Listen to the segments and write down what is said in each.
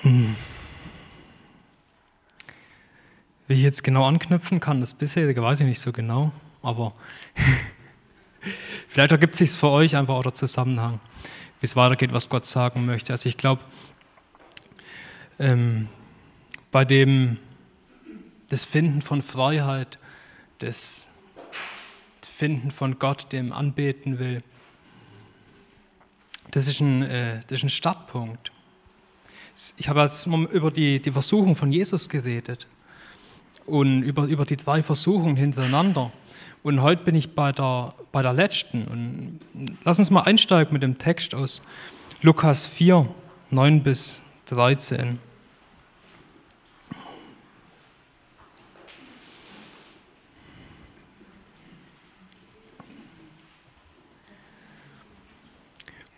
Wie ich jetzt genau anknüpfen kann, das bisherige weiß ich nicht so genau, aber vielleicht ergibt sich es für euch einfach auch der Zusammenhang, wie es weitergeht, was Gott sagen möchte. Also ich glaube, ähm, bei dem das Finden von Freiheit, das Finden von Gott, dem anbeten will, das ist ein, äh, das ist ein Startpunkt. Ich habe jetzt über die, die Versuchung von Jesus geredet und über, über die drei Versuchungen hintereinander. Und heute bin ich bei der, bei der letzten. Und lass uns mal einsteigen mit dem Text aus Lukas 4, 9 bis 13.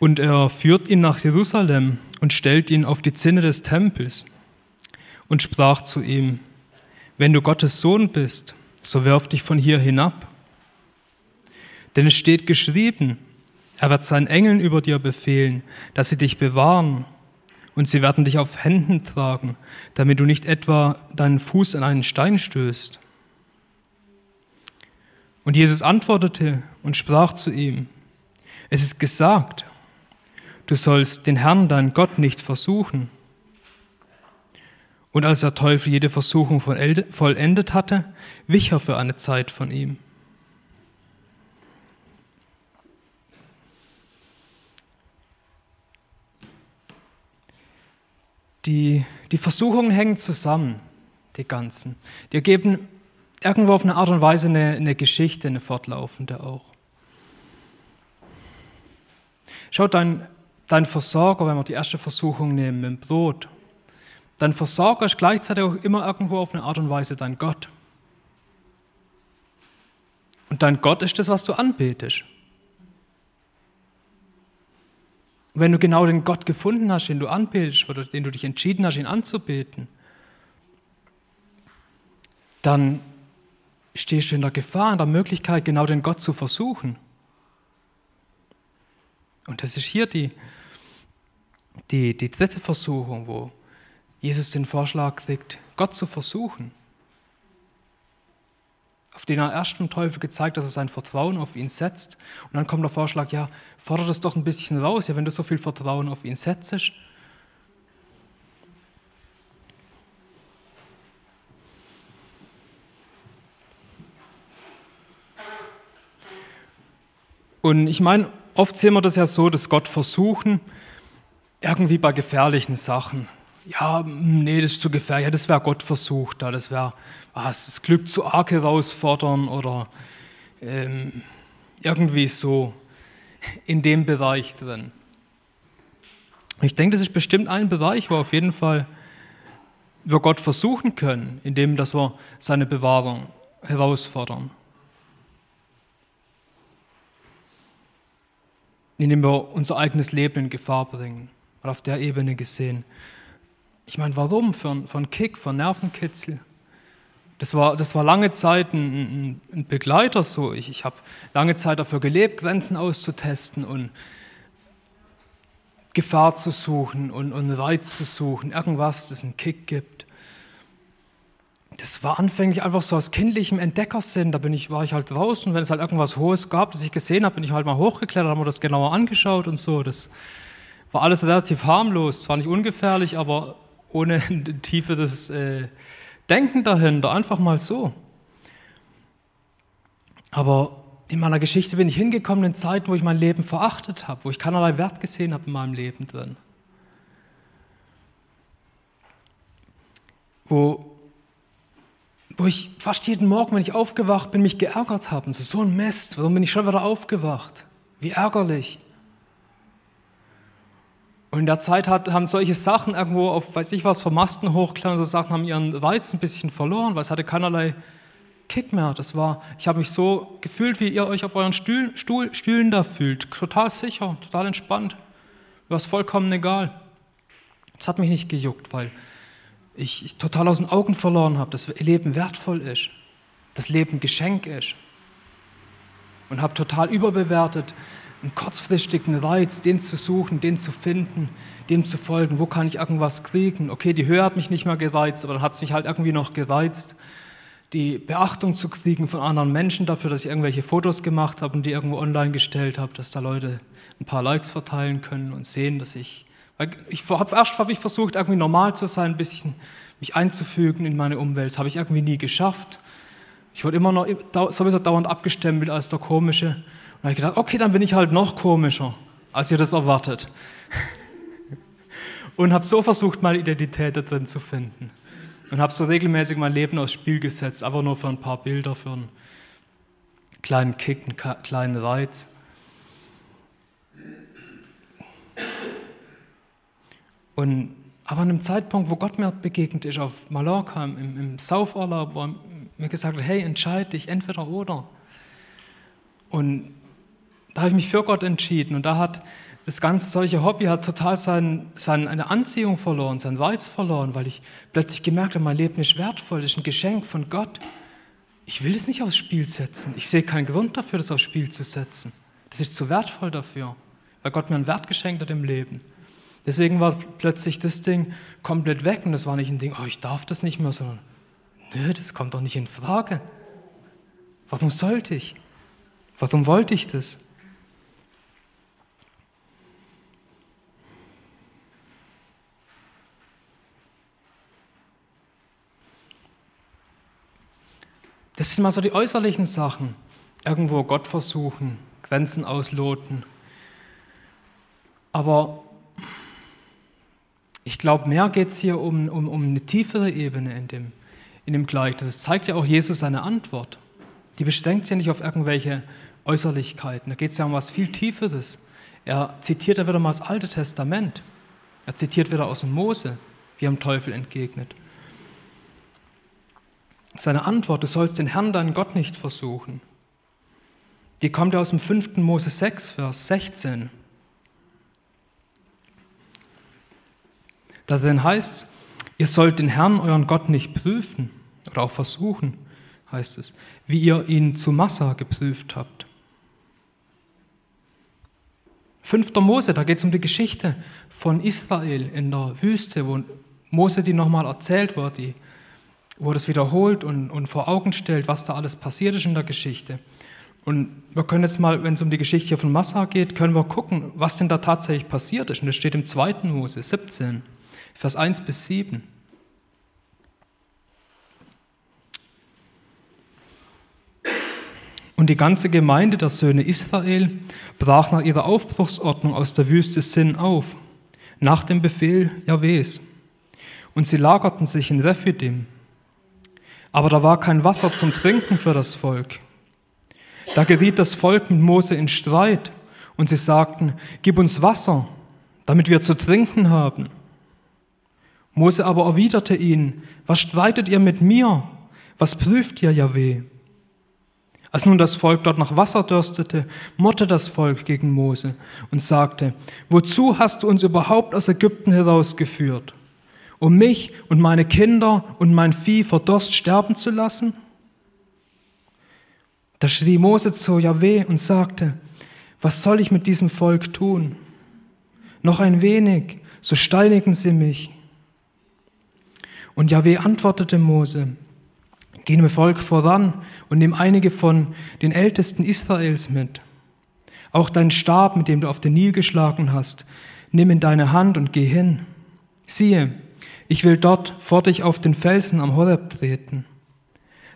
Und er führt ihn nach Jerusalem und stellt ihn auf die Zinne des Tempels und sprach zu ihm, wenn du Gottes Sohn bist, so wirf dich von hier hinab. Denn es steht geschrieben, er wird seinen Engeln über dir befehlen, dass sie dich bewahren, und sie werden dich auf Händen tragen, damit du nicht etwa deinen Fuß an einen Stein stößt. Und Jesus antwortete und sprach zu ihm, es ist gesagt, du sollst den Herrn, deinen Gott, nicht versuchen. Und als der Teufel jede Versuchung vollendet hatte, wich er für eine Zeit von ihm. Die, die Versuchungen hängen zusammen, die ganzen. Die ergeben irgendwo auf eine Art und Weise eine, eine Geschichte, eine fortlaufende auch. Schaut, dein dein Versorger, wenn wir die erste Versuchung nehmen, mit dem Brot, dein Versorger ist gleichzeitig auch immer irgendwo auf eine Art und Weise dein Gott. Und dein Gott ist das, was du anbetest. Wenn du genau den Gott gefunden hast, den du anbetest, oder den du dich entschieden hast, ihn anzubeten, dann stehst du in der Gefahr, in der Möglichkeit, genau den Gott zu versuchen. Und das ist hier die, die, die dritte Versuchung, wo Jesus den Vorschlag kriegt, Gott zu versuchen. Auf den er erst dem Teufel gezeigt, dass er sein Vertrauen auf ihn setzt. Und dann kommt der Vorschlag, ja, fordere das doch ein bisschen raus, ja, wenn du so viel Vertrauen auf ihn setzt. Und ich meine, oft sehen wir das ja so, dass Gott versuchen, irgendwie bei gefährlichen Sachen. Ja, nee, das ist zu gefährlich. Ja, das wäre Gott versucht. Da. Das wäre das Glück zu arg herausfordern oder ähm, irgendwie so in dem Bereich drin. Ich denke, das ist bestimmt ein Bereich, wo auf jeden Fall wir Gott versuchen können, indem dass wir seine Bewahrung herausfordern. Indem wir unser eigenes Leben in Gefahr bringen mal auf der Ebene gesehen. Ich meine, warum? Für, für einen Kick, für einen Nervenkitzel. Das war, das war lange Zeit ein, ein Begleiter so. Ich, ich habe lange Zeit dafür gelebt, Grenzen auszutesten und Gefahr zu suchen und, und Reiz zu suchen, irgendwas, das einen Kick gibt. Das war anfänglich einfach so aus kindlichem Entdeckersinn. Da bin ich, war ich halt draußen, wenn es halt irgendwas Hohes gab, das ich gesehen habe, bin ich halt mal hochgeklettert, haben wir das genauer angeschaut und so. Das, war alles relativ harmlos, zwar nicht ungefährlich, aber ohne ein tieferes äh, Denken dahinter, einfach mal so. Aber in meiner Geschichte bin ich hingekommen in Zeiten, wo ich mein Leben verachtet habe, wo ich keinerlei Wert gesehen habe in meinem Leben drin. Wo, wo ich fast jeden Morgen, wenn ich aufgewacht bin, mich geärgert habe. Und so, so ein Mist, warum bin ich schon wieder aufgewacht? Wie ärgerlich. Und in der Zeit hat, haben solche Sachen irgendwo auf, weiß ich was, vom Masten hochklettern, so Sachen haben ihren Reiz ein bisschen verloren, weil es hatte keinerlei Kick mehr. Das war, ich habe mich so gefühlt, wie ihr euch auf euren Stuhl, Stuhl, Stühlen da fühlt. Total sicher, total entspannt. Mir war es vollkommen egal. Es hat mich nicht gejuckt, weil ich, ich total aus den Augen verloren habe, dass Leben wertvoll ist, das Leben Geschenk ist. Und habe total überbewertet, einen kurzfristigen Reiz, den zu suchen, den zu finden, dem zu folgen. Wo kann ich irgendwas kriegen? Okay, die Höhe hat mich nicht mehr gereizt, aber dann hat es mich halt irgendwie noch gereizt, die Beachtung zu kriegen von anderen Menschen dafür, dass ich irgendwelche Fotos gemacht habe und die irgendwo online gestellt habe, dass da Leute ein paar Likes verteilen können und sehen, dass ich, weil ich habe erst habe ich versucht, irgendwie normal zu sein, ein bisschen mich einzufügen in meine Umwelt. Das habe ich irgendwie nie geschafft. Ich wurde immer noch sowieso dauernd abgestempelt als der Komische. Habe ich gedacht, okay, dann bin ich halt noch komischer, als ihr das erwartet. Und habe so versucht, meine Identität da drin zu finden. Und habe so regelmäßig mein Leben aufs Spiel gesetzt, einfach nur für ein paar Bilder, für einen kleinen Kick, einen kleinen Reiz. Und, aber an einem Zeitpunkt, wo Gott mir begegnet ist, auf Mallorca, im, im Saufurlaub, wo er mir gesagt hat, hey, entscheide dich, entweder oder. Und da habe ich mich für Gott entschieden und da hat das ganze solche Hobby hat total sein, seine Anziehung verloren, seinen Reiz verloren, weil ich plötzlich gemerkt habe, mein Leben ist wertvoll, das ist ein Geschenk von Gott. Ich will das nicht aufs Spiel setzen. Ich sehe keinen Grund dafür, das aufs Spiel zu setzen. Das ist zu wertvoll dafür, weil Gott mir einen Wert geschenkt hat im Leben. Deswegen war plötzlich das Ding komplett weg und das war nicht ein Ding, oh, ich darf das nicht mehr, sondern, nö, das kommt doch nicht in Frage. Warum sollte ich? Warum wollte ich das? Das sind mal so die äußerlichen Sachen. Irgendwo Gott versuchen, Grenzen ausloten. Aber ich glaube, mehr geht es hier um, um, um eine tiefere Ebene in dem, in dem Gleichnis. Das zeigt ja auch Jesus seine Antwort. Die beschränkt sich ja nicht auf irgendwelche Äußerlichkeiten. Da geht es ja um was viel Tieferes. Er zitiert ja wieder mal das Alte Testament. Er zitiert wieder aus dem Mose, wie er dem Teufel entgegnet. Seine Antwort, du sollst den Herrn, deinen Gott, nicht versuchen. Die kommt aus dem 5. Mose 6, Vers 16. Da drin heißt ihr sollt den Herrn, euren Gott, nicht prüfen oder auch versuchen, heißt es, wie ihr ihn zu Massa geprüft habt. 5. Mose, da geht es um die Geschichte von Israel in der Wüste, wo Mose die nochmal erzählt, wo die wo er das wiederholt und, und vor Augen stellt, was da alles passiert ist in der Geschichte. Und wir können jetzt mal, wenn es um die Geschichte von Massa geht, können wir gucken, was denn da tatsächlich passiert ist. Und das steht im 2. Mose 17, Vers 1 bis 7. Und die ganze Gemeinde der Söhne Israel brach nach ihrer Aufbruchsordnung aus der Wüste Sinn auf, nach dem Befehl Jahwes. Und sie lagerten sich in Rephidim. Aber da war kein Wasser zum Trinken für das Volk. Da geriet das Volk mit Mose in Streit und sie sagten, gib uns Wasser, damit wir zu trinken haben. Mose aber erwiderte ihnen, was streitet ihr mit mir? Was prüft ihr, Jahweh? Als nun das Volk dort nach Wasser dürstete, murrte das Volk gegen Mose und sagte, wozu hast du uns überhaupt aus Ägypten herausgeführt? Um mich und meine Kinder und mein Vieh vor Durst sterben zu lassen? Da schrie Mose zu Jahweh und sagte, was soll ich mit diesem Volk tun? Noch ein wenig, so steinigen sie mich. Und Jahweh antwortete Mose, geh dem Volk voran und nimm einige von den Ältesten Israels mit. Auch deinen Stab, mit dem du auf den Nil geschlagen hast, nimm in deine Hand und geh hin. Siehe, ich will dort vor dich auf den Felsen am Horeb treten.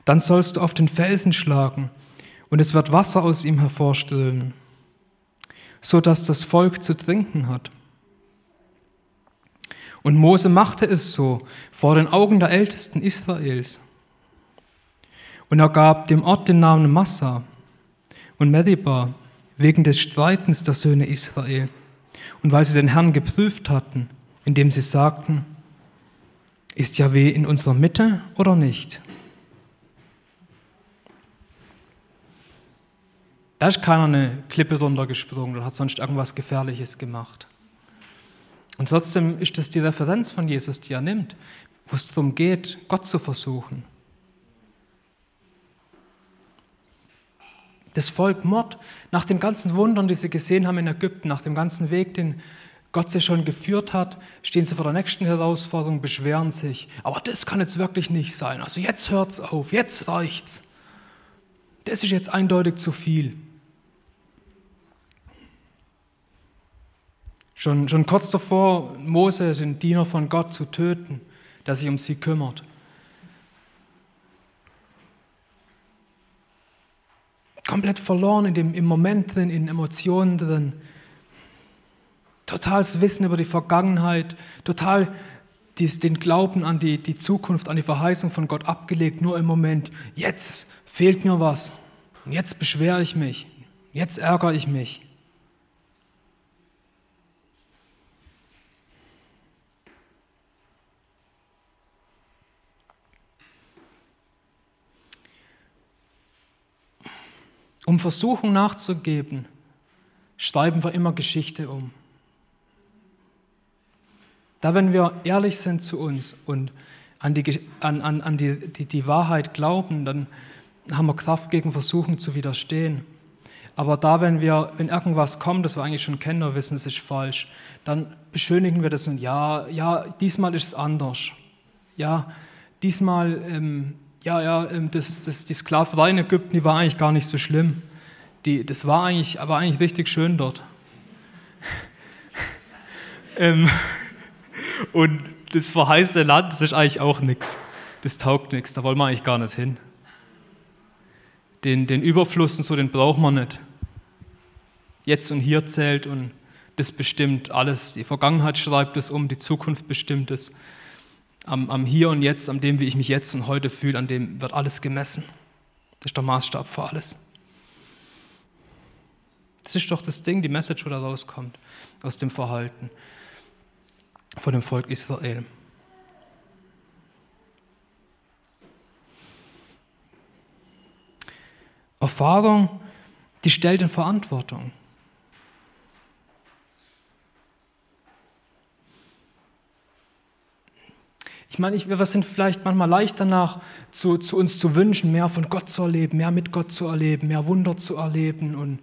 Dann sollst du auf den Felsen schlagen, und es wird Wasser aus ihm hervorströmen, so dass das Volk zu trinken hat. Und Mose machte es so vor den Augen der Ältesten Israels. Und er gab dem Ort den Namen Massa und Meribah wegen des Streitens der Söhne Israel und weil sie den Herrn geprüft hatten, indem sie sagten, ist Yahweh in unserer Mitte oder nicht? Da ist keiner eine Klippe runtergesprungen oder hat sonst irgendwas Gefährliches gemacht. Und trotzdem ist das die Referenz von Jesus, die er nimmt, wo es darum geht, Gott zu versuchen. Das Volk Mord, nach den ganzen Wundern, die sie gesehen haben in Ägypten, nach dem ganzen Weg, den Gott sie schon geführt hat, stehen sie vor der nächsten Herausforderung, beschweren sich. Aber das kann jetzt wirklich nicht sein. Also jetzt hört's auf, jetzt reicht's. Das ist jetzt eindeutig zu viel. Schon, schon kurz davor, Mose, den Diener von Gott, zu töten, der sich um sie kümmert. Komplett verloren in dem, im Moment drin, in Emotionen drin. Totales Wissen über die Vergangenheit, total dies, den Glauben an die, die Zukunft, an die Verheißung von Gott abgelegt, nur im Moment. Jetzt fehlt mir was. Jetzt beschwere ich mich. Jetzt ärgere ich mich. Um Versuchung nachzugeben, schreiben wir immer Geschichte um. Da, wenn wir ehrlich sind zu uns und an die, an, an, an die, die, die Wahrheit glauben, dann haben wir Kraft gegen Versuchen zu widerstehen. Aber da, wenn wir, wenn irgendwas kommt, das wir eigentlich schon kennen oder wissen, es ist falsch, dann beschönigen wir das und ja, ja, diesmal ist es anders. Ja, diesmal ähm, ja, ja, ähm, das, das, die Sklaverei in Ägypten, die war eigentlich gar nicht so schlimm. Die, das war eigentlich, aber eigentlich richtig schön dort. ähm, und das verheißene Land, das ist eigentlich auch nichts. Das taugt nichts, da wollen wir eigentlich gar nicht hin. Den, den Überfluss und so, den braucht man nicht. Jetzt und hier zählt und das bestimmt alles. Die Vergangenheit schreibt es um, die Zukunft bestimmt es am, am Hier und Jetzt, an dem, wie ich mich jetzt und heute fühle, an dem wird alles gemessen. Das ist der Maßstab für alles. Das ist doch das Ding, die Message, wo da rauskommt aus dem Verhalten von dem Volk Israel. Erfahrung, die stellt in Verantwortung. Ich meine, wir sind vielleicht manchmal leicht danach, zu, zu uns zu wünschen, mehr von Gott zu erleben, mehr mit Gott zu erleben, mehr Wunder zu erleben. Und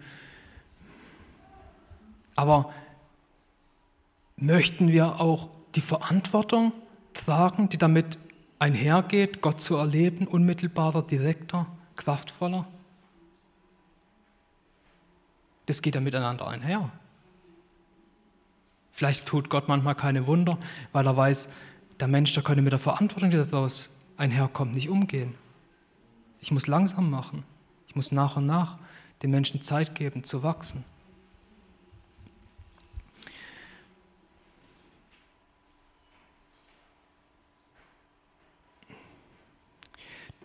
aber möchten wir auch die Verantwortung tragen, die damit einhergeht, Gott zu erleben, unmittelbarer, direkter, kraftvoller? Das geht ja miteinander einher. Vielleicht tut Gott manchmal keine Wunder, weil er weiß, der Mensch, der könnte mit der Verantwortung, die daraus einherkommt, nicht umgehen. Ich muss langsam machen. Ich muss nach und nach den Menschen Zeit geben, zu wachsen.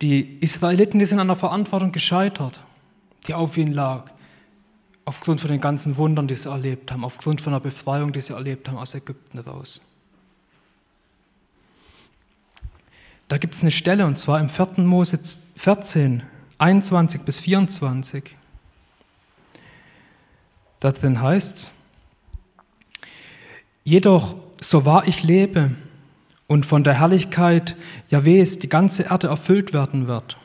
Die Israeliten, die sind an der Verantwortung gescheitert, die auf ihnen lag, aufgrund von den ganzen Wundern, die sie erlebt haben, aufgrund von der Befreiung, die sie erlebt haben aus Ägypten raus. Da gibt es eine Stelle, und zwar im 4. Mose 14, 21 bis 24. Da drin heißt es, jedoch, so wahr ich lebe und von der Herrlichkeit Jahwes die ganze Erde erfüllt werden wird,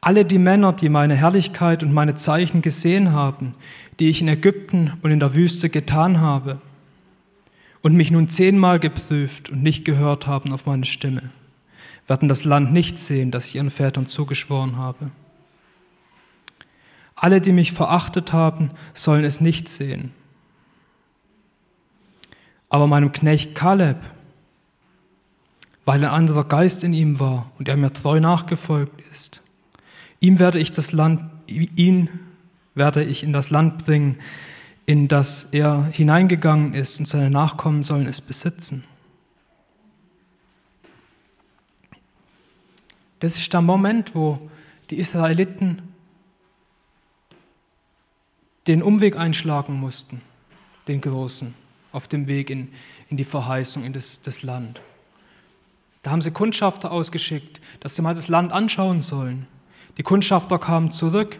alle die Männer, die meine Herrlichkeit und meine Zeichen gesehen haben, die ich in Ägypten und in der Wüste getan habe, und mich nun zehnmal geprüft und nicht gehört haben auf meine Stimme, werden das Land nicht sehen, das ich ihren Vätern zugeschworen habe. Alle, die mich verachtet haben, sollen es nicht sehen. Aber meinem Knecht Kaleb, weil ein anderer Geist in ihm war und er mir treu nachgefolgt ist, ihm werde ich das Land, ihn werde ich in das Land bringen, in das er hineingegangen ist und seine Nachkommen sollen es besitzen. Das ist der Moment, wo die Israeliten den Umweg einschlagen mussten, den großen, auf dem Weg in, in die Verheißung, in das, das Land. Da haben sie Kundschafter ausgeschickt, dass sie mal das Land anschauen sollen. Die Kundschafter kamen zurück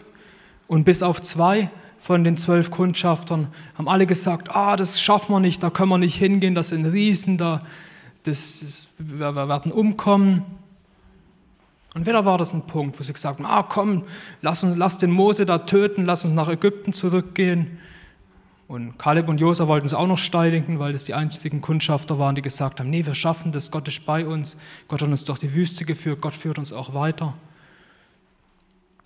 und bis auf zwei von den zwölf Kundschaftern haben alle gesagt, ah, das schaffen wir nicht, da können wir nicht hingehen, das sind Riesen, da, das, wir werden umkommen. Und wieder war das ein Punkt, wo sie gesagt haben, ah komm, lass, uns, lass den Mose da töten, lass uns nach Ägypten zurückgehen. Und Kaleb und Josa wollten es auch noch steinigen, weil das die einzigen Kundschafter waren, die gesagt haben, nee, wir schaffen das, Gott ist bei uns, Gott hat uns durch die Wüste geführt, Gott führt uns auch weiter.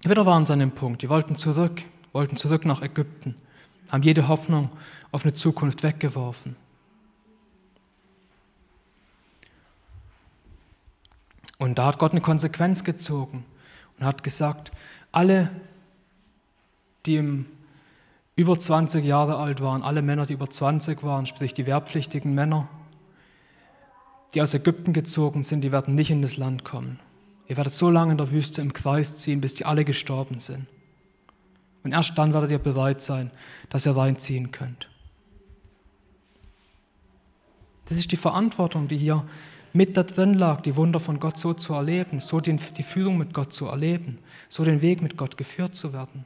Wieder waren sie an dem Punkt, die wollten zurück, wollten zurück nach Ägypten, haben jede Hoffnung auf eine Zukunft weggeworfen. Und da hat Gott eine Konsequenz gezogen und hat gesagt, alle, die im über 20 Jahre alt waren, alle Männer, die über 20 waren, sprich die wehrpflichtigen Männer, die aus Ägypten gezogen sind, die werden nicht in das Land kommen. Ihr werdet so lange in der Wüste im Kreis ziehen, bis die alle gestorben sind. Und erst dann werdet ihr bereit sein, dass ihr reinziehen könnt. Das ist die Verantwortung, die hier mit da drin lag, die Wunder von Gott so zu erleben, so die Führung mit Gott zu erleben, so den Weg mit Gott geführt zu werden.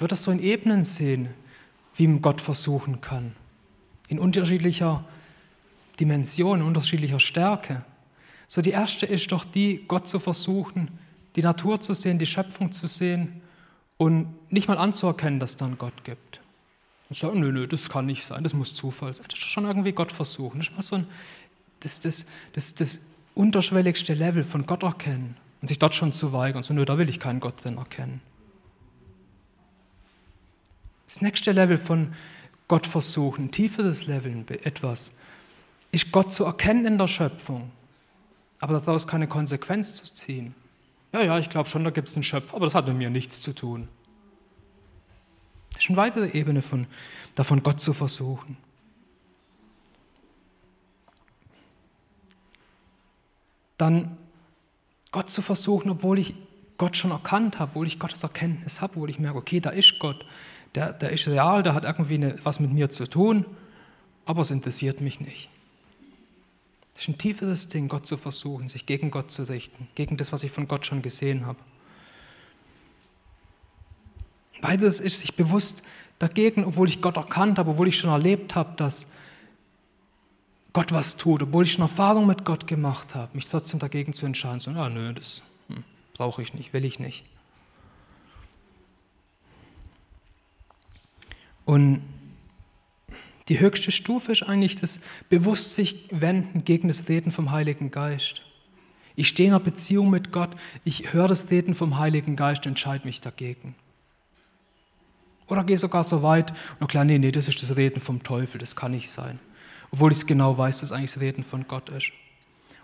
Ich würde das so in Ebenen sehen, wie man Gott versuchen kann. In unterschiedlicher Dimension, in unterschiedlicher Stärke. So die erste ist doch die, Gott zu versuchen, die Natur zu sehen, die Schöpfung zu sehen und nicht mal anzuerkennen, dass es dann Gott gibt. Und sagen, nö, nö, das kann nicht sein, das muss Zufall sein. Das ist schon irgendwie Gott versuchen. Das ist mal so ein, das, das, das, das unterschwelligste Level von Gott erkennen und sich dort schon zu weigern. So, nö, da will ich keinen Gott drin erkennen. Das nächste Level von Gott versuchen, tieferes Level etwas, ist Gott zu erkennen in der Schöpfung, aber daraus keine Konsequenz zu ziehen. Ja, ja, ich glaube schon, da gibt es einen Schöpfer, aber das hat mit mir nichts zu tun. Das ist eine weitere Ebene von, davon, Gott zu versuchen. Dann Gott zu versuchen, obwohl ich Gott schon erkannt habe, obwohl ich Gottes Erkenntnis habe, obwohl ich merke, okay, da ist Gott der, der ist real, der hat irgendwie eine, was mit mir zu tun, aber es interessiert mich nicht. Das ist ein tieferes Ding, Gott zu versuchen, sich gegen Gott zu richten, gegen das, was ich von Gott schon gesehen habe. Beides ist sich bewusst dagegen, obwohl ich Gott erkannt habe, obwohl ich schon erlebt habe, dass Gott was tut, obwohl ich schon Erfahrung mit Gott gemacht habe, mich trotzdem dagegen zu entscheiden, so, ah, nö, das hm, brauche ich nicht, will ich nicht. Und die höchste Stufe ist eigentlich das bewusst sich wenden gegen das Reden vom Heiligen Geist. Ich stehe in einer Beziehung mit Gott, ich höre das Reden vom Heiligen Geist, entscheide mich dagegen. Oder gehe sogar so weit, und klar, nee, nee, das ist das Reden vom Teufel, das kann nicht sein. Obwohl ich es genau weiß, dass eigentlich das Reden von Gott ist.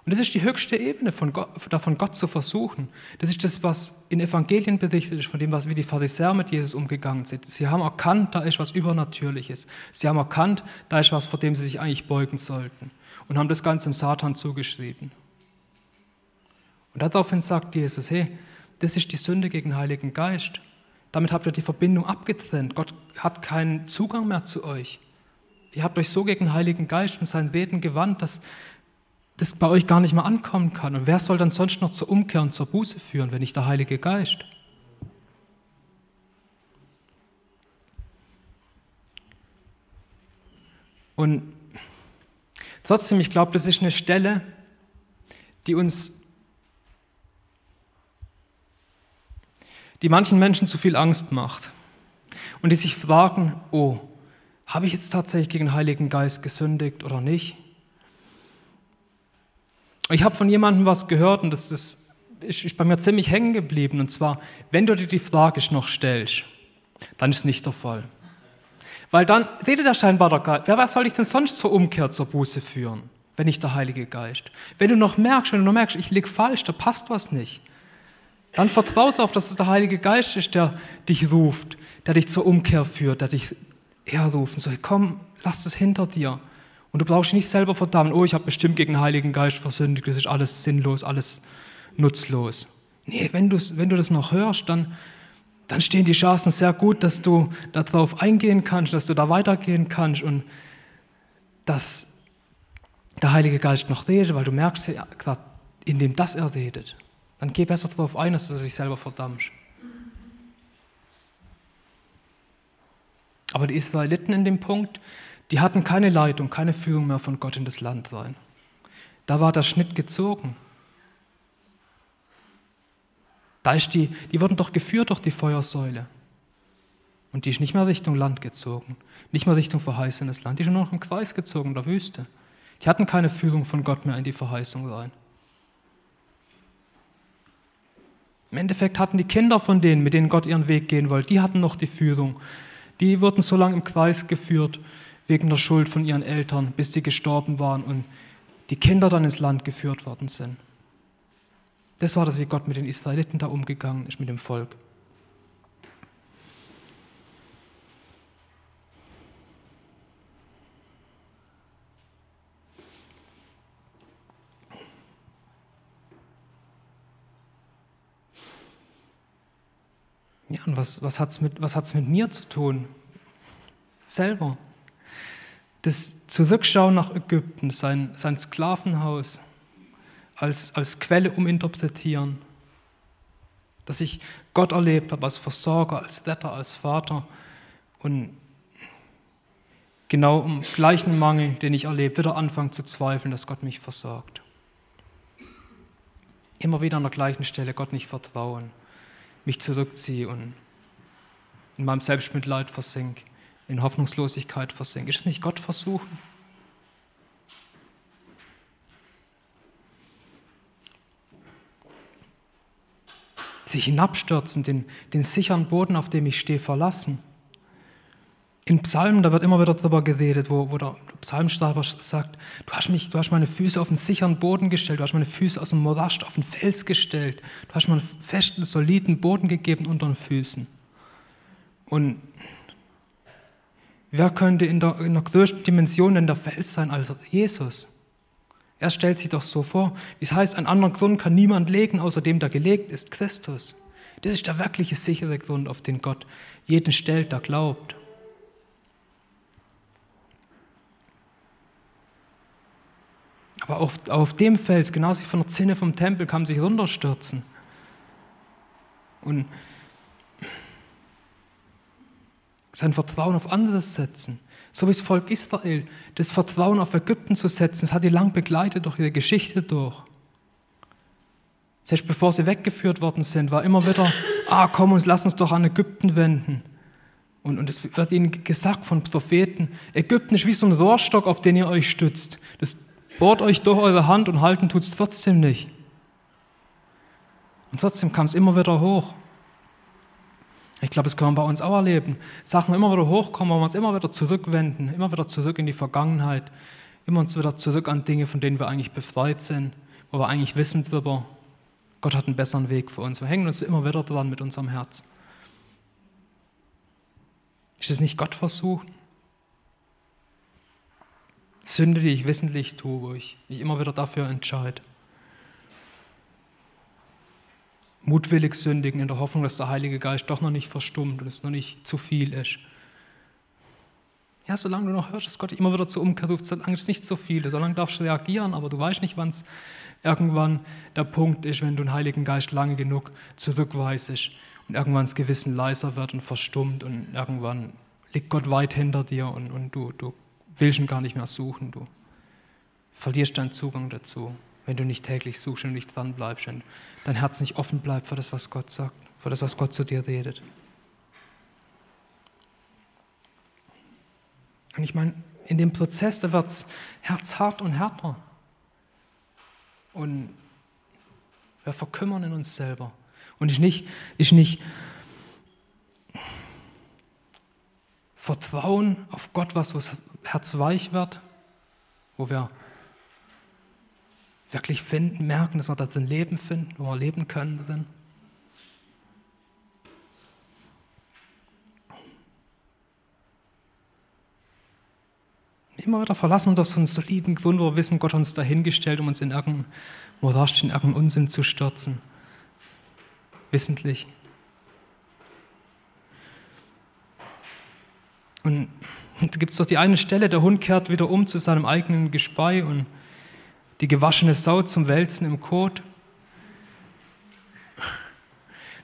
Und das ist die höchste Ebene von Gott, davon, Gott zu versuchen. Das ist das, was in Evangelien berichtet ist, von dem, was wie die Pharisäer mit Jesus umgegangen sind. Sie haben erkannt, da ist was Übernatürliches. Sie haben erkannt, da ist was, vor dem sie sich eigentlich beugen sollten. Und haben das Ganze dem Satan zugeschrieben. Und daraufhin sagt Jesus, hey, das ist die Sünde gegen den Heiligen Geist. Damit habt ihr die Verbindung abgetrennt. Gott hat keinen Zugang mehr zu euch. Ihr habt euch so gegen den Heiligen Geist und sein Reden gewandt, dass das bei euch gar nicht mehr ankommen kann. Und wer soll dann sonst noch zur Umkehr und zur Buße führen, wenn nicht der Heilige Geist? Und trotzdem, ich glaube, das ist eine Stelle, die uns, die manchen Menschen zu viel Angst macht. Und die sich fragen, oh, habe ich jetzt tatsächlich gegen den Heiligen Geist gesündigt oder nicht? Ich habe von jemandem was gehört und das, das ist bei mir ziemlich hängen geblieben. Und zwar, wenn du dir die Frage noch stellst, dann ist es nicht der Fall. Weil dann redet er scheinbar der Geist. Wer soll dich denn sonst zur Umkehr, zur Buße führen, wenn nicht der Heilige Geist? Wenn du noch merkst, wenn du noch merkst, ich liege falsch, da passt was nicht, dann vertraue darauf, dass es der Heilige Geist ist, der dich ruft, der dich zur Umkehr führt, der dich herruft und sagt, komm, lass es hinter dir. Und du brauchst nicht selber verdammen, oh, ich habe bestimmt gegen den Heiligen Geist versündigt, das ist alles sinnlos, alles nutzlos. Nee, wenn, wenn du das noch hörst, dann, dann stehen die Chancen sehr gut, dass du darauf eingehen kannst, dass du da weitergehen kannst und dass der Heilige Geist noch redet, weil du merkst ja gerade, indem das er redet. Dann geh besser darauf ein, dass du dich selber verdammst. Aber die Israeliten in dem Punkt, die hatten keine Leitung, keine Führung mehr von Gott in das Land rein. Da war der Schnitt gezogen. Da ist die, die wurden doch geführt durch die Feuersäule. Und die ist nicht mehr Richtung Land gezogen, nicht mehr Richtung verheißenes Land. Die ist nur noch im Kreis gezogen, der Wüste. Die hatten keine Führung von Gott mehr in die Verheißung rein. Im Endeffekt hatten die Kinder von denen, mit denen Gott ihren Weg gehen wollte, die hatten noch die Führung. Die wurden so lange im Kreis geführt wegen der Schuld von ihren Eltern, bis sie gestorben waren und die Kinder dann ins Land geführt worden sind. Das war das, wie Gott mit den Israeliten da umgegangen ist, mit dem Volk. Ja, und was, was hat es mit, mit mir zu tun? Selber. Das Zurückschauen nach Ägypten, sein, sein Sklavenhaus, als, als Quelle uminterpretieren. Dass ich Gott erlebt habe als Versorger, als Retter, als Vater und genau im gleichen Mangel, den ich erlebe, wieder anfangen zu zweifeln, dass Gott mich versorgt. Immer wieder an der gleichen Stelle Gott nicht vertrauen mich zurückziehe und in meinem Selbstmitleid versinke, in Hoffnungslosigkeit versinke. Ist es nicht Gott versuchen? Sich hinabstürzen, den, den sicheren Boden, auf dem ich stehe, verlassen. In Psalmen, da wird immer wieder darüber geredet, wo, wo der Psalmschreiber sagt, du hast, mich, du hast meine Füße auf einen sicheren Boden gestellt, du hast meine Füße aus dem Morast auf den Fels gestellt, du hast mir einen festen, soliden Boden gegeben unter den Füßen. Und wer könnte in der, in der größten Dimension denn der Fels sein als Jesus? Er stellt sich doch so vor, wie es heißt, einen anderen Grund kann niemand legen, außer dem, der gelegt ist, Christus. Das ist der wirkliche sichere Grund, auf den Gott jeden stellt, der glaubt. Aber auf, auf dem Fels, genauso wie von der Zinne vom Tempel, kann man sich runterstürzen. Und sein Vertrauen auf anderes setzen. So wie das Volk Israel, das Vertrauen auf Ägypten zu setzen, das hat die lang begleitet durch ihre Geschichte durch. Selbst bevor sie weggeführt worden sind, war immer wieder, ah komm uns, lass uns doch an Ägypten wenden. Und, und es wird ihnen gesagt von Propheten, Ägypten ist wie so ein Rohrstock, auf den ihr euch stützt. Das Bohrt euch durch eure Hand und halten tut es trotzdem nicht. Und trotzdem kam es immer wieder hoch. Ich glaube, das können wir bei uns auch erleben. Sachen immer wieder hochkommen, wo wir uns immer wieder zurückwenden, immer wieder zurück in die Vergangenheit, immer uns wieder zurück an Dinge, von denen wir eigentlich befreit sind, wo wir eigentlich wissen darüber, Gott hat einen besseren Weg für uns. Wir hängen uns immer wieder dran mit unserem Herz. Ist es nicht Gott versuchen? Sünde, die ich wissentlich tue, wo ich mich immer wieder dafür entscheide. Mutwillig sündigen in der Hoffnung, dass der Heilige Geist doch noch nicht verstummt und es noch nicht zu viel ist. Ja, solange du noch hörst, dass Gott immer wieder zur Umkehr ruft, solange es nicht zu viel ist, solange darfst du reagieren, aber du weißt nicht, wann es irgendwann der Punkt ist, wenn du den Heiligen Geist lange genug zurückweisest und irgendwann das Gewissen leiser wird und verstummt und irgendwann liegt Gott weit hinter dir und, und du, du willst ihn gar nicht mehr suchen, du verlierst deinen Zugang dazu, wenn du nicht täglich suchst und nicht dran bleibst und dein Herz nicht offen bleibt für das, was Gott sagt, für das, was Gott zu dir redet. Und ich meine, in dem Prozess, da wird es herzhart und härter. Und wir verkümmern in uns selber. Und ich nicht, ich nicht Vertrauen auf Gott, was das Herz weich wird, wo wir wirklich finden, merken, dass wir da ein Leben finden, wo wir leben können drin. Immer wieder verlassen wir uns so einen soliden Grund, wo wir wissen, Gott hat uns dahingestellt, um uns in irgendeinen Morast, in irgendeinen Unsinn zu stürzen. Wissentlich. Und da gibt es doch die eine Stelle, der Hund kehrt wieder um zu seinem eigenen Gespei und die gewaschene Sau zum Wälzen im Kot.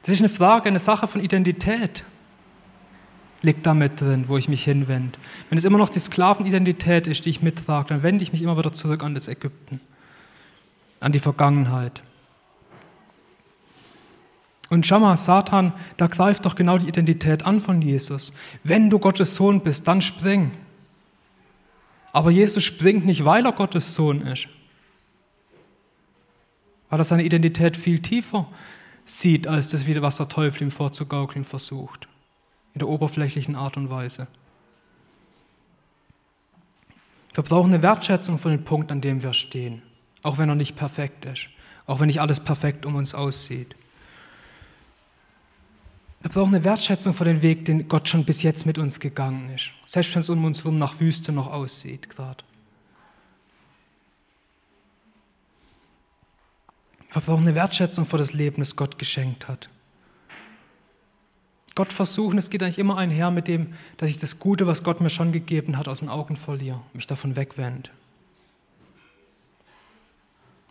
Das ist eine Frage, eine Sache von Identität. liegt da mit drin, wo ich mich hinwende. Wenn es immer noch die Sklavenidentität ist, die ich mittrage, dann wende ich mich immer wieder zurück an das Ägypten, an die Vergangenheit. Und schau mal, Satan, da greift doch genau die Identität an von Jesus. Wenn du Gottes Sohn bist, dann spring. Aber Jesus springt nicht, weil er Gottes Sohn ist, weil er seine Identität viel tiefer sieht, als das, was der Teufel ihm vorzugaukeln versucht, in der oberflächlichen Art und Weise. Wir brauchen eine Wertschätzung von dem Punkt, an dem wir stehen, auch wenn er nicht perfekt ist, auch wenn nicht alles perfekt um uns aussieht. Wir brauchen eine Wertschätzung für den Weg, den Gott schon bis jetzt mit uns gegangen ist. Selbst wenn es um uns herum nach Wüste noch aussieht gerade. Wir brauchen eine Wertschätzung für das Leben, das Gott geschenkt hat. Gott versuchen, es geht eigentlich immer einher mit dem, dass ich das Gute, was Gott mir schon gegeben hat, aus den Augen verliere, mich davon wegwende.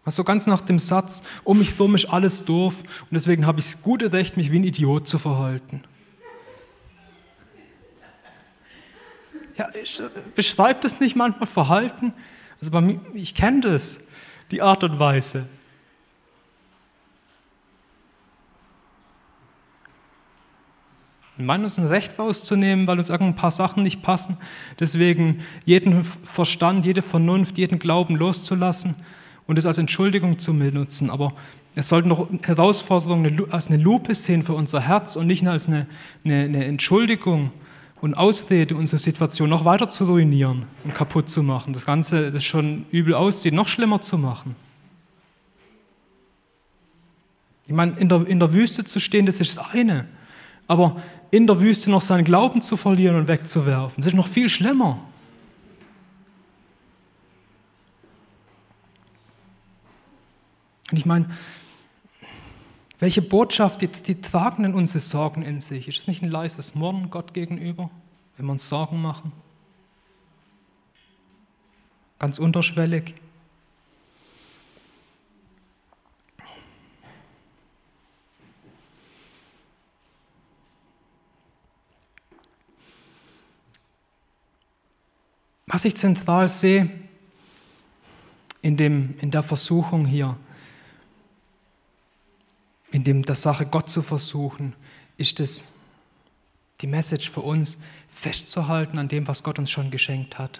Also ganz nach dem Satz, um mich herum ist alles doof und deswegen habe ich das gute Recht, mich wie ein Idiot zu verhalten. Ja, ich, äh, beschreibt das nicht manchmal Verhalten? Also bei mir, ich kenne das, die Art und Weise. Meinen uns ein Recht rauszunehmen, weil uns ein paar Sachen nicht passen. Deswegen jeden Verstand, jede Vernunft, jeden Glauben loszulassen und es als Entschuldigung zu benutzen. Aber es sollten doch Herausforderungen als eine Lupe sehen für unser Herz und nicht als eine, eine, eine Entschuldigung und Ausrede, unsere Situation noch weiter zu ruinieren und kaputt zu machen. Das Ganze, das schon übel aussieht, noch schlimmer zu machen. Ich meine, in der, in der Wüste zu stehen, das ist das eine. Aber in der Wüste noch seinen Glauben zu verlieren und wegzuwerfen, das ist noch viel schlimmer. Und ich meine, welche Botschaft, die, die tragen denn unsere Sorgen in sich? Ist es nicht ein leises Murren Gott gegenüber, wenn wir uns Sorgen machen? Ganz unterschwellig. Was ich zentral sehe in, dem, in der Versuchung hier, in dem der Sache Gott zu versuchen, ist es die Message für uns, festzuhalten an dem, was Gott uns schon geschenkt hat.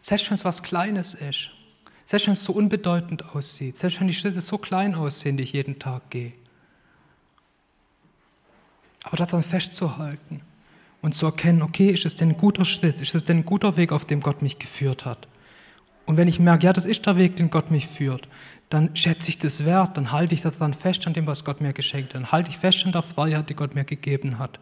Selbst wenn es was Kleines ist, selbst wenn es so unbedeutend aussieht, selbst wenn die Schritte so klein aussehen, die ich jeden Tag gehe. Aber daran festzuhalten und zu erkennen, okay, ist es denn ein guter Schritt, ist es denn ein guter Weg, auf dem Gott mich geführt hat? Und wenn ich merke, ja, das ist der Weg, den Gott mich führt, dann schätze ich das wert, dann halte ich daran fest an dem, was Gott mir geschenkt hat, dann halte ich fest an der Freiheit, die Gott mir gegeben hat.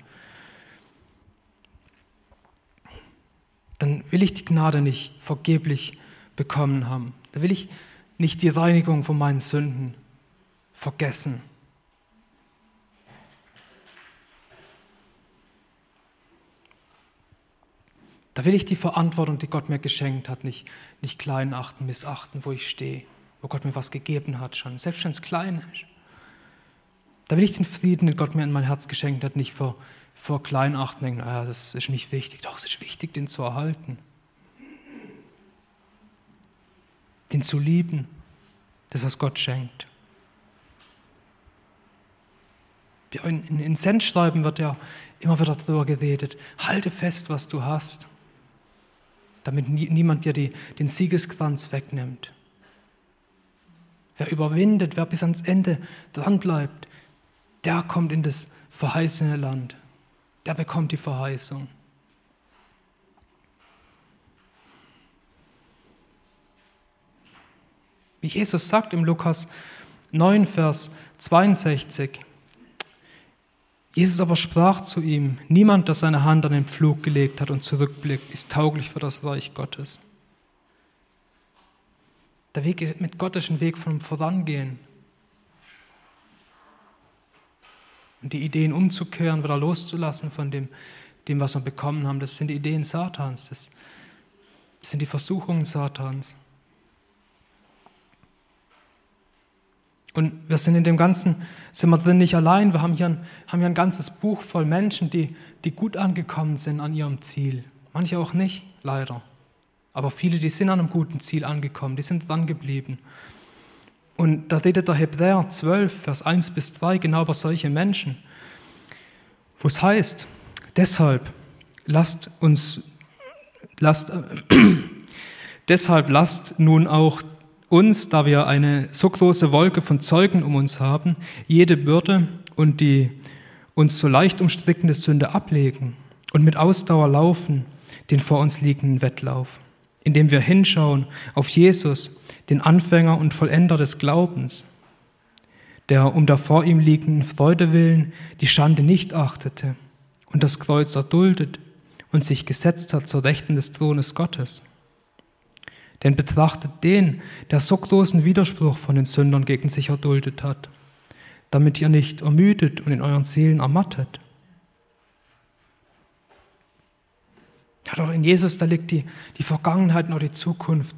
Dann will ich die Gnade nicht vergeblich bekommen haben. Dann will ich nicht die Reinigung von meinen Sünden vergessen. Da will ich die Verantwortung, die Gott mir geschenkt hat, nicht, nicht klein achten, missachten, wo ich stehe wo Gott mir was gegeben hat schon, selbst wenn es klein ist. Da will ich den Frieden, den Gott mir in mein Herz geschenkt hat, nicht vor, vor Kleinachten denken, naja, das ist nicht wichtig. Doch, es ist wichtig, den zu erhalten. Den zu lieben, das, was Gott schenkt. In, in, in Sendschreiben wird ja immer wieder darüber geredet, halte fest, was du hast, damit nie, niemand dir die, den Siegeskranz wegnimmt. Wer überwindet, wer bis ans Ende dranbleibt, der kommt in das verheißene Land. Der bekommt die Verheißung. Wie Jesus sagt im Lukas 9, Vers 62, Jesus aber sprach zu ihm, niemand, der seine Hand an den Pflug gelegt hat und zurückblickt, ist tauglich für das Reich Gottes. Der Weg mit Gott ist ein Weg vom Vorangehen. Und die Ideen umzukehren, wieder loszulassen von dem, dem, was wir bekommen haben, das sind die Ideen Satans, das, das sind die Versuchungen Satans. Und wir sind in dem Ganzen, sind wir drin nicht allein. Wir haben hier ein, haben hier ein ganzes Buch voll Menschen, die, die gut angekommen sind an ihrem Ziel. Manche auch nicht, leider. Aber viele, die sind an einem guten Ziel angekommen, die sind dran geblieben. Und da redet der Hebräer 12, Vers 1 bis 3 genau über solche Menschen, wo es heißt, deshalb lasst uns, lasst, äh, deshalb lasst nun auch uns, da wir eine so große Wolke von Zeugen um uns haben, jede Bürde und die uns so leicht umstrickende Sünde ablegen und mit Ausdauer laufen den vor uns liegenden Wettlauf, indem wir hinschauen auf Jesus, den Anfänger und Vollender des Glaubens, der um der vor ihm liegenden Freude willen die Schande nicht achtete und das Kreuz erduldet und sich gesetzt hat zur Rechten des Thrones Gottes. Denn betrachtet den, der so großen Widerspruch von den Sündern gegen sich erduldet hat, damit ihr nicht ermüdet und in euren Seelen ermattet. Ja, doch in Jesus, da liegt die, die Vergangenheit und auch die Zukunft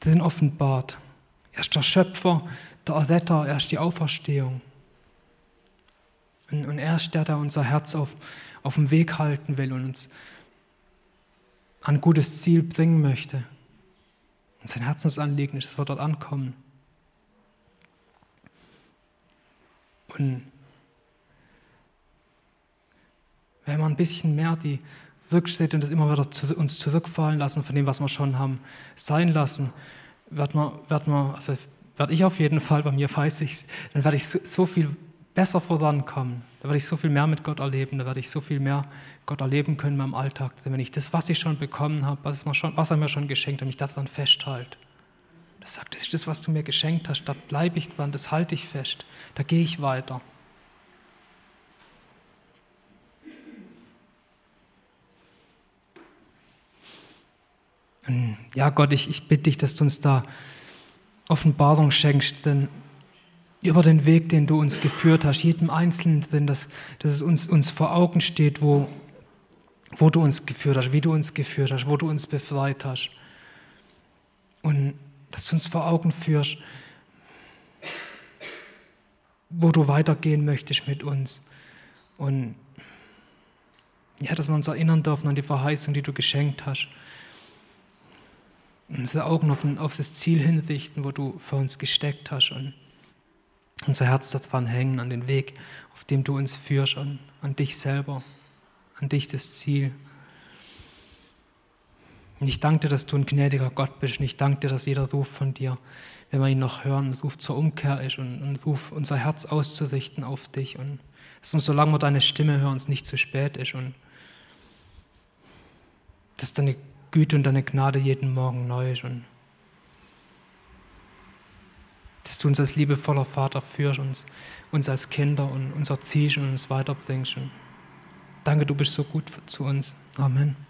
drin offenbart. Er ist der Schöpfer, der Erretter, er ist die Auferstehung. Und, und er ist der, der unser Herz auf, auf dem Weg halten will und uns an ein gutes Ziel bringen möchte. Und sein Herzensanliegen ist, dass wir dort ankommen. Und wenn wir ein bisschen mehr die Rückschritte und das immer wieder zu, uns zurückfallen lassen von dem, was wir schon haben sein lassen, wird man, wird man, also werde ich auf jeden Fall, bei mir weiß ich dann werde ich so, so viel besser vorankommen. Da werde ich so viel mehr mit Gott erleben, da werde ich so viel mehr Gott erleben können in meinem Alltag, wenn ich das, was ich schon bekommen habe, was, schon, was er mir schon geschenkt hat, mich daran festhalte. Das sagt, das ist das, was du mir geschenkt hast, da bleibe ich dran, das halte ich fest, da gehe ich weiter. Ja, Gott, ich, ich bitte dich, dass du uns da Offenbarung schenkst, denn über den Weg, den du uns geführt hast, jedem Einzelnen drin, dass, dass es uns, uns vor Augen steht, wo, wo du uns geführt hast, wie du uns geführt hast, wo du uns befreit hast. Und dass du uns vor Augen führst, wo du weitergehen möchtest mit uns. Und ja, dass wir uns erinnern dürfen an die Verheißung, die du geschenkt hast. Und unsere Augen auf, auf das Ziel hinrichten, wo du für uns gesteckt hast. Und unser Herz daran hängen, an den Weg, auf dem du uns führst, an, an dich selber, an dich das Ziel. Und ich danke dir, dass du ein gnädiger Gott bist. Und ich danke dir, dass jeder Ruf von dir, wenn wir ihn noch hören, ein Ruf zur Umkehr ist und ein Ruf, unser Herz auszurichten auf dich. Und dass uns, solange wir deine Stimme hören, es nicht zu spät ist. Und dass deine Güte und deine Gnade jeden Morgen neu ist. Und dass du uns als liebevoller Vater führst, uns, uns als Kinder und uns erziehst und uns weiterbringst. Danke, du bist so gut zu uns. Amen.